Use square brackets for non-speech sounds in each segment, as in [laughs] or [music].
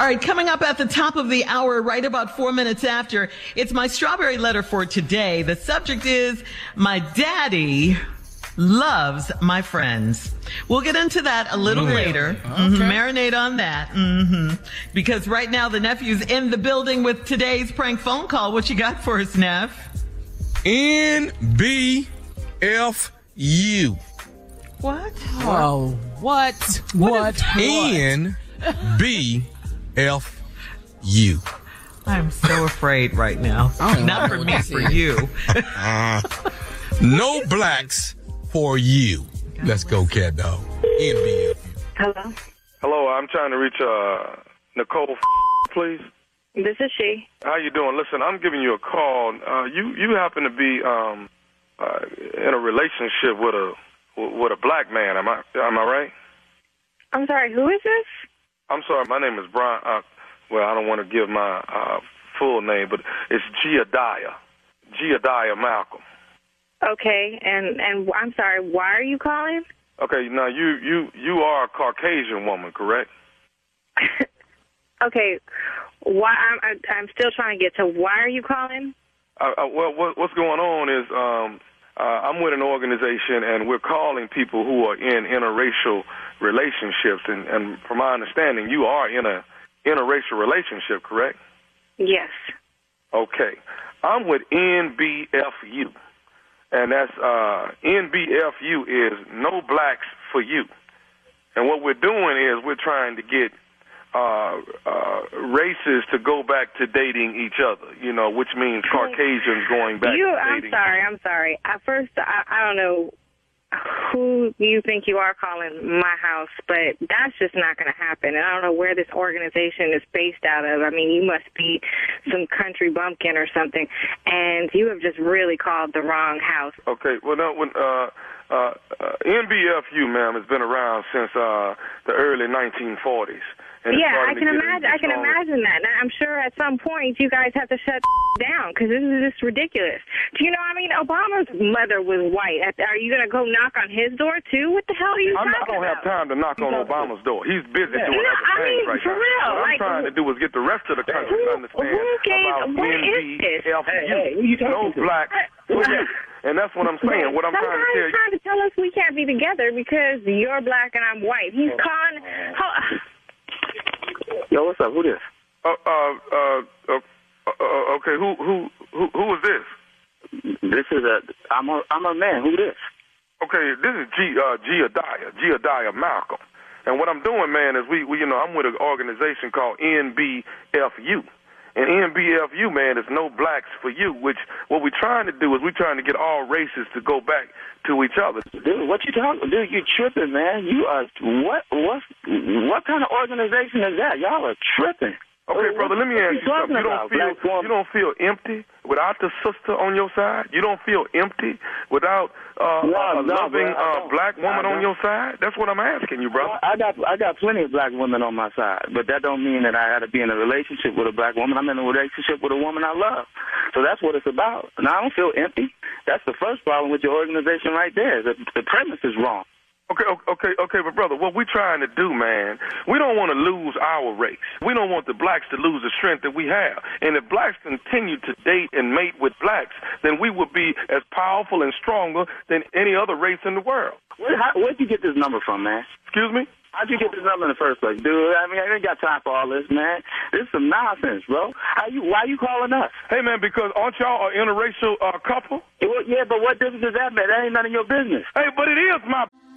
All right, coming up at the top of the hour, right about four minutes after, it's my strawberry letter for today. The subject is My Daddy Loves My Friends. We'll get into that a little Really? later. Okay. Mhm, Marinate on that. hmm Because right now the nephew's in the building with today's prank phone call. What you got for us, Neff? NBFU. What? Oh, what? What? NBFU. I'm so afraid right now. don't for me, for is. you. [laughs] No blacks for you. Let's go, cat dog. NBFU. Hello, Hello, I'm trying to reach uh Nicole, please. this is she. How you doing? Listen, I'm giving you a call. Uh, you you happen to be um uh, in a relationship with a with a black man. Am I am I right? I'm sorry, who is this? I'm sorry. My name is Brian. Uh, well, I don't want to give my uh, full name, but it's Giadiah. Giadiah Malcolm. Okay, and and I'm sorry, why are you calling? Okay, now you you you are a Caucasian woman, correct? [laughs] Okay, why? I'm I- I'm still trying to get to why are you calling? Uh, uh, well, what, what's going on is um, uh, I'm with an organization, and we're calling people who are in interracial relationships. And, and from my understanding, you are in a interracial relationship, correct? Yes. Okay. I'm with NBFU, and that's uh, NBFU is No Blacks for You. And what we're doing is we're trying to get uh, uh, races to go back to dating each other, you know, which means Caucasians going back you. I'm sorry. I'm sorry. At first, I, I don't know who you think you are calling my house, but that's just not going to happen. And I don't know where this organization is based out of. I mean, you must be some country bumpkin or something, and you have just really called the wrong house. Okay, well, no, when, uh, uh, uh, NBFU, ma'am, has been around since uh, the early 1940s. And yeah, I can imagine. I can imagine that. And I'm sure at some point you guys have to shut [laughs] down because this is just ridiculous. Do you know? I mean, Obama's mother was white. Are you going to go knock on his door too? What the hell are you I'm not, I talking don't have time to knock on Obama's door. He's busy doing No, other I things mean, right for now. real, What like- I'm trying to do is get the rest of the country Who- to understand who gave- about what is this? Hey, hey, who you talking no to? black. What? And that's what I'm saying. What I'm trying to tell you. trying to tell us we can't be together because you're black and I'm white. He's oh, calling. Yo, what's up? Who this? Uh, uh, uh, uh, uh, okay, who, who, who, who is this? This is a. I'm a. I'm a man. Who this? Okay, this is G, uh, Giadiah, Giadiah Malcolm. And what I'm doing, man, is we, we, you know, I'm with an organization called NBFU. And NBFU, man, is no blacks for you, which what we're trying to do is we're trying to get all races to go back to each other. Dude, what you talking? Dude, you tripping, man. You are what? What? What kind of organization is that? Y'all are tripping. Okay, brother, let me ask you something. You don't feel you don't feel empty without the sister on your side. You don't feel empty without uh, No, a no, loving uh, black woman on your side. That's what I'm asking you, brother. I got I got plenty of black women on my side, but that don't mean that I got to be in a relationship with a black woman. I'm in a relationship with a woman I love, so that's what it's about. And I don't feel empty. That's the first problem with your organization right there. The, the premise is wrong. Okay, okay, okay, but brother, what we're trying to do, man, we don't want to lose our race. We don't want the blacks to lose the strength that we have. And if blacks continue to date and mate with blacks, then we would be as powerful and stronger than any other race in the world. Where, how, where'd you get this number from, man? Excuse me? How'd you get this number in the first place, dude? I mean, I ain't got time for all this, man. This is some nonsense, bro. How you? Why you calling us? Hey, man, because aren't y'all an interracial uh, couple? It, wa- yeah, but what difference does that make? That ain't none of your business. Hey, but it is my.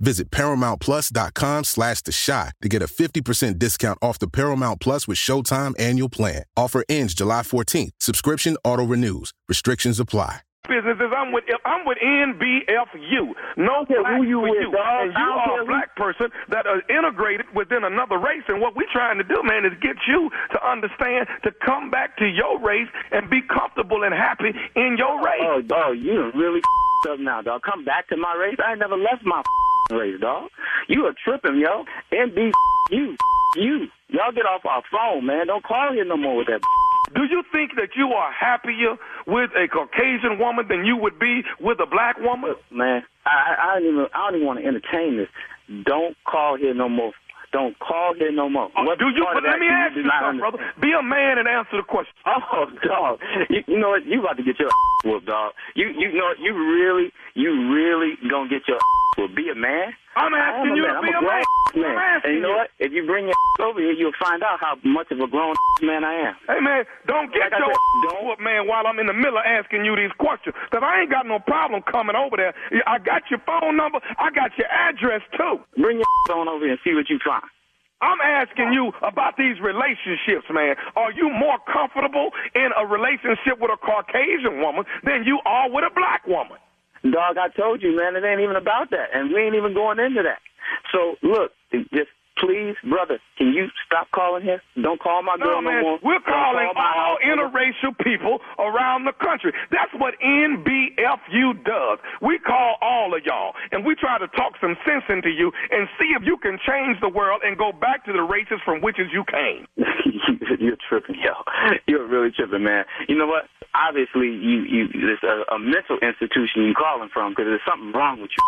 Visit ParamountPlus.com slash The Chi to get a 50% discount off the Paramount Plus with Showtime annual plan. Offer ends July 14th. Subscription auto-renews. Restrictions apply. Businesses, I'm with I'm with NBFU. No black who you for with, you. dog. And you are care a who- black person that are integrated within another race. And what we're trying to do, man, is get you to understand to come back to your race and be comfortable and happy in your race. Oh, dog, you really up now, dog. Come back to my race. I ain't never left my race, dog. You are tripping, yo. NB you, you. Y'all get off our phone, man. Don't call here no more with that. Do you think that you are happier with a Caucasian woman than you would be with a black woman? Man, I, I, don't even, I don't even want to entertain this. Don't call here no more. Don't call here no more. Oh, what do you? But let me ask you something, brother. Be a man and answer the question. [laughs] Oh, dog. You, you know what? You about to get your [laughs] whooped, dog. You you know what? You really, you really gonna get your [laughs] whooped. Be a man. I'm asking you to be a man. man. And you know what? If you bring your over here, you'll find out how much of a grown man I am. Hey man, don't get Like your said, don't- man while I'm in the middle of asking you these questions. Cause I ain't got no problem coming over there. I got your phone number. I got your address too. Bring your on over here and see what you find. I'm asking you about these relationships, man. Are you more comfortable in a relationship with a Caucasian woman than you are with a black woman? Dog, I told you, man, it ain't even about that. And we ain't even going into that. So, look, just please, brother, can you stop calling here? Don't call my girl No, man, no more. we're calling call all interracial people around the country. That's what NBFU does. We call all of y'all, and we try to talk some sense into you and see if you can change the world and go back to the races from which you came. [laughs] You're tripping, yo. You're really tripping, man. You know what? Obviously, you you there's a, a mental institution you calling from because there's something wrong with you.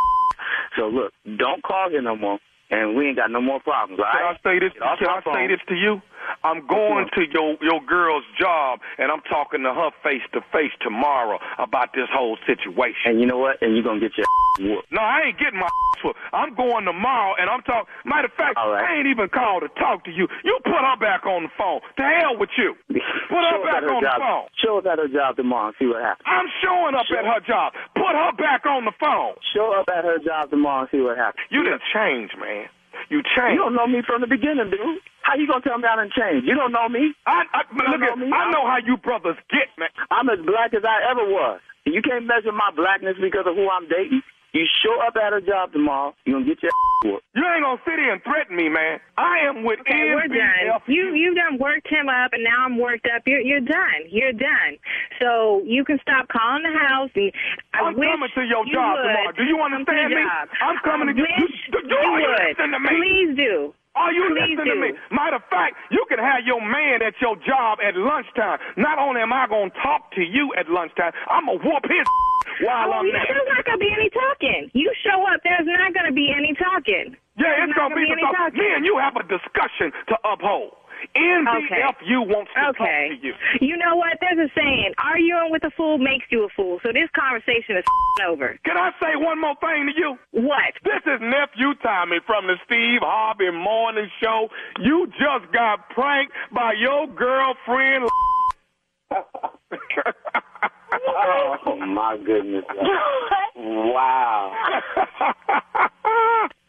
So look, don't call here no more, and we ain't got no more problems. All Can I right? say this? Can I say this to you? I'm going to your your girl's job, and I'm talking to her face to face tomorrow about this whole situation. And you know what? And you're gonna get your [laughs] whooped. No, I ain't getting my [laughs] whooped. I'm going tomorrow, and I'm talking. Matter of fact, right. I ain't even called to talk to you. You put her back on the phone. To hell with you. [laughs] Put her Show back her on the job. phone. Show up at her job tomorrow and see what happens. I'm showing up Sure. at her job. Put her back on the phone. Show up at her job tomorrow and see what happens. You done changed, man. You You don't know me from the beginning, dude. How you gonna tell me I done changed? You don't know me. I, I, look don't at, know me? I know how you brothers get, man. I'm as black as I ever was. You can't measure my blackness because of who I'm dating. You show up at her job tomorrow, you're gonna get your whooped. You ain't gonna sit here and threaten me, man. I am with Okay, we're done. You you done worked him up, and now I'm worked up. You're you're done. You're done. So you can stop calling the house. And I I'm wish coming to your you job would tomorrow. Do you understand me? job. I'm coming I to get- wish you- you- you are you would. to me? Please do. Are you Please listening to me? Matter of fact, you can have your man at your job at lunchtime. Not only am I going to talk to you at lunchtime, I'm going to whoop his [laughs] while Oh, I'm yeah, there. there's not gonna be any talking. You show up. There's not gonna be any talking. Yeah, There's it's going to be the talking. Me and you have a discussion to uphold. NBFU wants to Okay. talk to you. You know what? There's a saying: arguing with a fool makes you a fool. So this conversation is over. Can I say one more thing to you? What? This is nephew Tommy from the Steve Harvey Morning Show. You just got pranked by your girlfriend. Oh my goodness. wow. [laughs]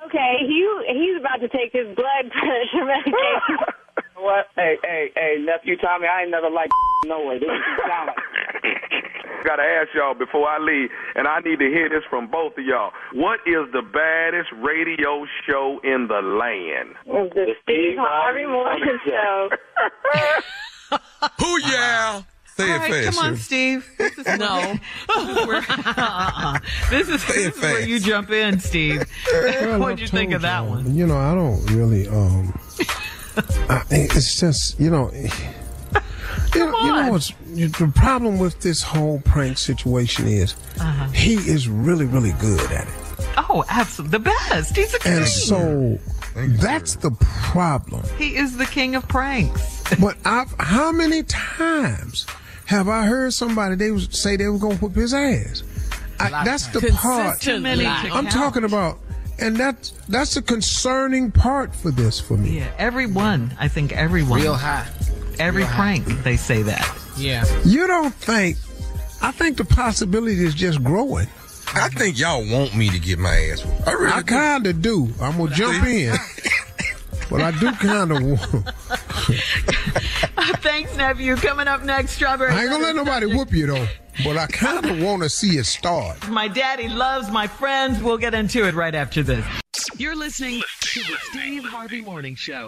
Okay, he he's about to take his blood pressure medication. What? Hey, hey, hey, nephew Tommy, I ain't never liked [laughs] no way. This is [laughs] sound like Gotta ask y'all before I leave, and I need to hear this from both of y'all. What is the baddest radio show in the land? the Steve Harvey Morning Show. [laughs] Who yeah? Say All it right, fast. come on, Steve. This is No. where, uh-uh. this is, this it is where you jump in, Steve. Well, What'd you think of that one? You know, I don't really. um I, It's just you know. You know, you know what's the problem with this whole prank situation is Uh-huh. he is really really good at it, Oh, absolutely. The best. He's a king. and so that's the problem. he is the king of pranks. [laughs] But I've how many times have I heard somebody they was, say they were gonna whip his ass? I, that's the part Too many I'm talking about, and that's that's a concerning part for this for me. Yeah, everyone. I think everyone. Real high. Every prank, they say that. Yeah. You don't think? I think the possibility is just growing. I think y'all want me to get my ass whooped. I really I kind of do. I'm gonna jump in, [laughs] but I do kind of want. [laughs] Thanks, nephew. Coming up next, strawberry. I ain't gonna let nobody whoop you though. But I kind of want to see it start. My daddy loves my friends. We'll get into it right after this. You're listening to the Steve Harvey Morning Show.